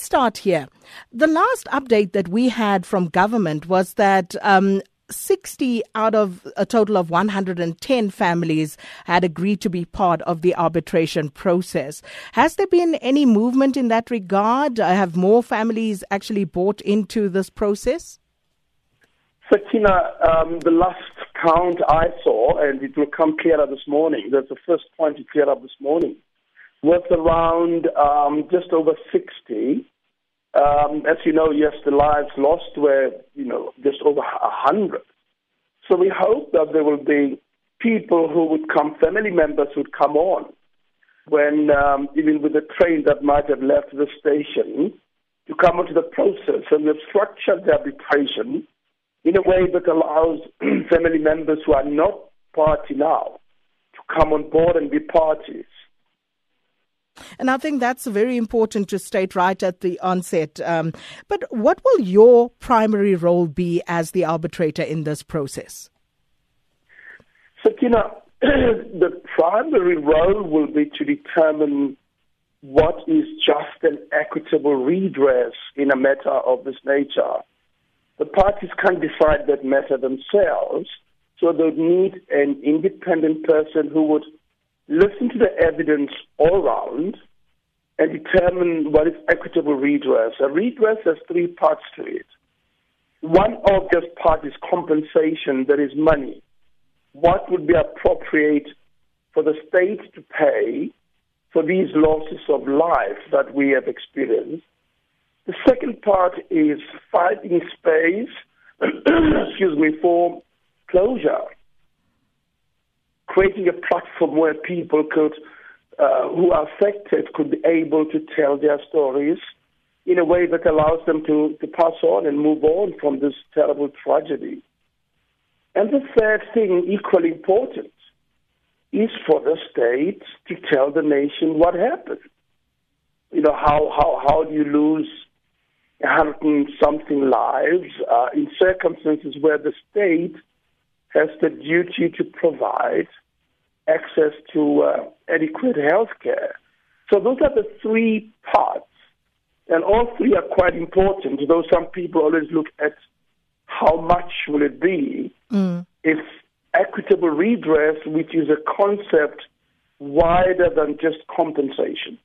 let's start here. The last update that we had from government was that um, 60 out of a total of 110 families had agreed to be part of the arbitration process. Has there been any movement in that regard? Have more families actually bought into this process? Sakina, um, the last count I saw, and it will come clearer this morning, that's the first point to clear up this morning, was around um, just over 60 um, as you know, yes, the lives lost were, you know, just over a hundred. So we hope that there will be people who would come, family members would come on when, um, even with the train that might have left the station, to come onto the process. And we've structured the arbitration in a way that allows family members who are not party now to come on board and be parties. And I think that's very important to state right at the onset. Um, but what will your primary role be as the arbitrator in this process? So, Sakina, the primary role will be to determine what is just and equitable redress in a matter of this nature. The parties can't decide that matter themselves, so they need an independent person who would listen to the evidence all round and determine what is equitable redress. A redress has three parts to it. One obvious part is compensation, that is money. What would be appropriate for the state to pay for these losses of life that we have experienced? The second part is fighting space, excuse me, for closure, creating a platform where people could uh, who are affected could be able to tell their stories in a way that allows them to, to pass on and move on from this terrible tragedy. And the third thing, equally important, is for the state to tell the nation what happened. You know, how, how, how do you lose a hundred something lives uh, in circumstances where the state has the duty to provide access to uh, adequate health care. So those are the three parts, and all three are quite important, though some people always look at how much will it be mm. if equitable redress, which is a concept wider than just compensation.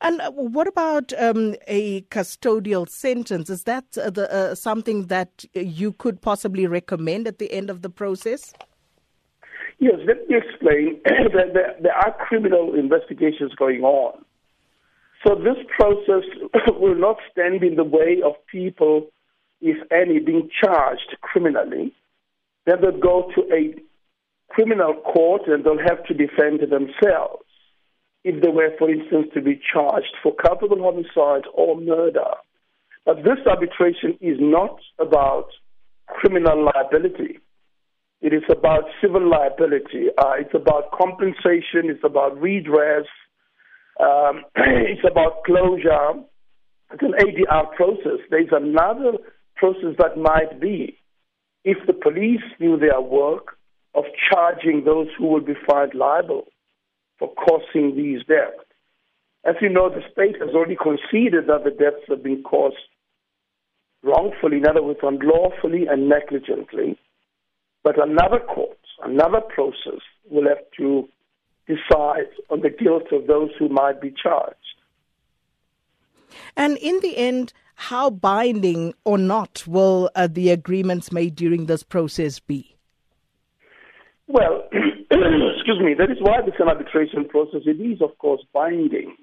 And uh, what about um, a custodial sentence? Is that uh, the, uh, something that you could possibly recommend at the end of the process? Yes, let me explain. there, there are criminal investigations going on. So this process will not stand in the way of people, if any, being charged criminally. Then they'll go to a criminal court and they'll have to defend themselves if they were, for instance, to be charged for culpable homicide or murder. But this arbitration is not about criminal liability. It is about civil liability. Uh, it's about compensation. It's about redress. Um, it's about closure. It's an ADR process. There's another process that might be if the police do their work of charging those who will be found liable for causing these deaths. As you know, the state has already conceded that the deaths have been caused wrongfully, in other words, unlawfully and negligently. But another court, another process will have to decide on the guilt of those who might be charged. And in the end, how binding or not will uh, the agreements made during this process be? Well, excuse me, that is why this arbitration process. It is, of course, binding.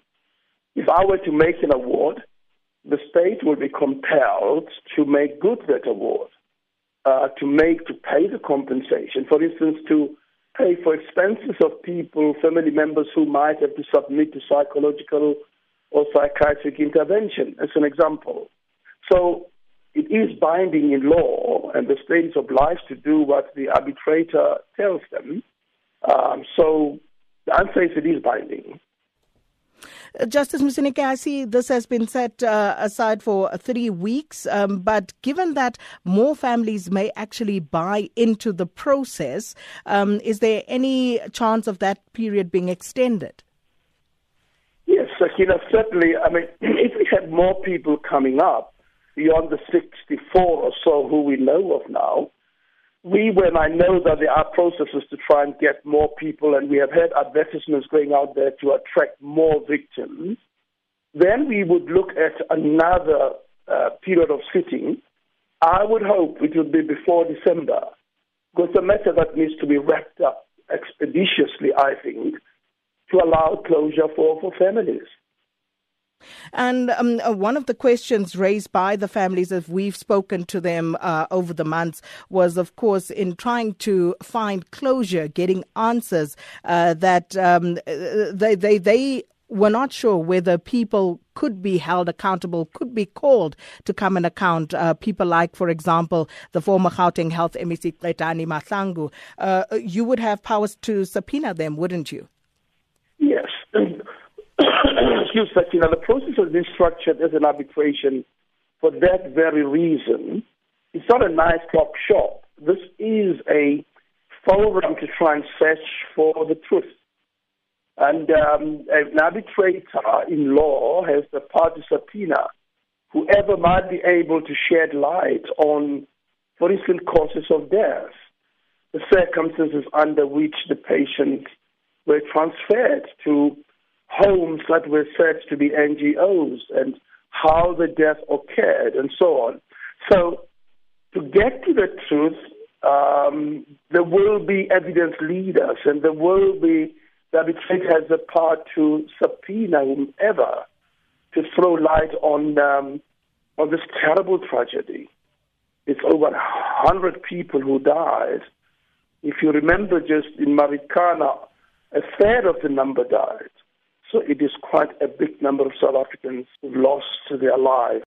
If I were to make an award, the state will be compelled to make good that award uh, to make to pay the compensation. For instance, to pay for expenses of people, family members who might have to submit to psychological or psychiatric intervention, as an example. So it is binding in law, and the state is obliged to do what the arbitrator tells them. Um, so the answer is it is binding. Justice Moseneke, I see this has been set uh, aside for three weeks, um, but given that more families may actually buy into the process, um, is there any chance of that period being extended? Yes, Sakina, certainly. I mean, if we we had more people coming up beyond the 64 or so who we know of now, we, when I know that there are processes to try and get more people, and we have had advertisements going out there to attract more victims, then we would look at another uh, period of sitting. I would hope it would be before December, because the matter that needs to be wrapped up expeditiously, I think, to allow closure for, for families. And um, uh, one of the questions raised by the families, as we've spoken to them uh, over the months, was, of course, in trying to find closure, getting answers uh, that um, uh, they, they, they were not sure whether people could be held accountable, could be called to come and account. Uh, people like, for example, the former Gauteng Health MEC Qedani Mahlangu. Uh, you would have powers to subpoena them, wouldn't you? Excuse me, the process has been structured as an arbitration for that very reason. It's not a nice top shop. This is a forum to try and search for the truth. And um, an arbitrator in law has the power to subpoena whoever might be able to shed light on, for instance, causes of death, the circumstances under which the patients were transferred to homes that were said to be NGOs and how the death occurred and so on. So, to get to the truth, um, there will be evidence leaders and there will be, the arbitrator has the power to subpoena whomever to throw light on, um, on this terrible tragedy. It's over 100 people who died. If you remember, just in Marikana, a third of the number died. So it is quite a big number of South Africans who lost their lives.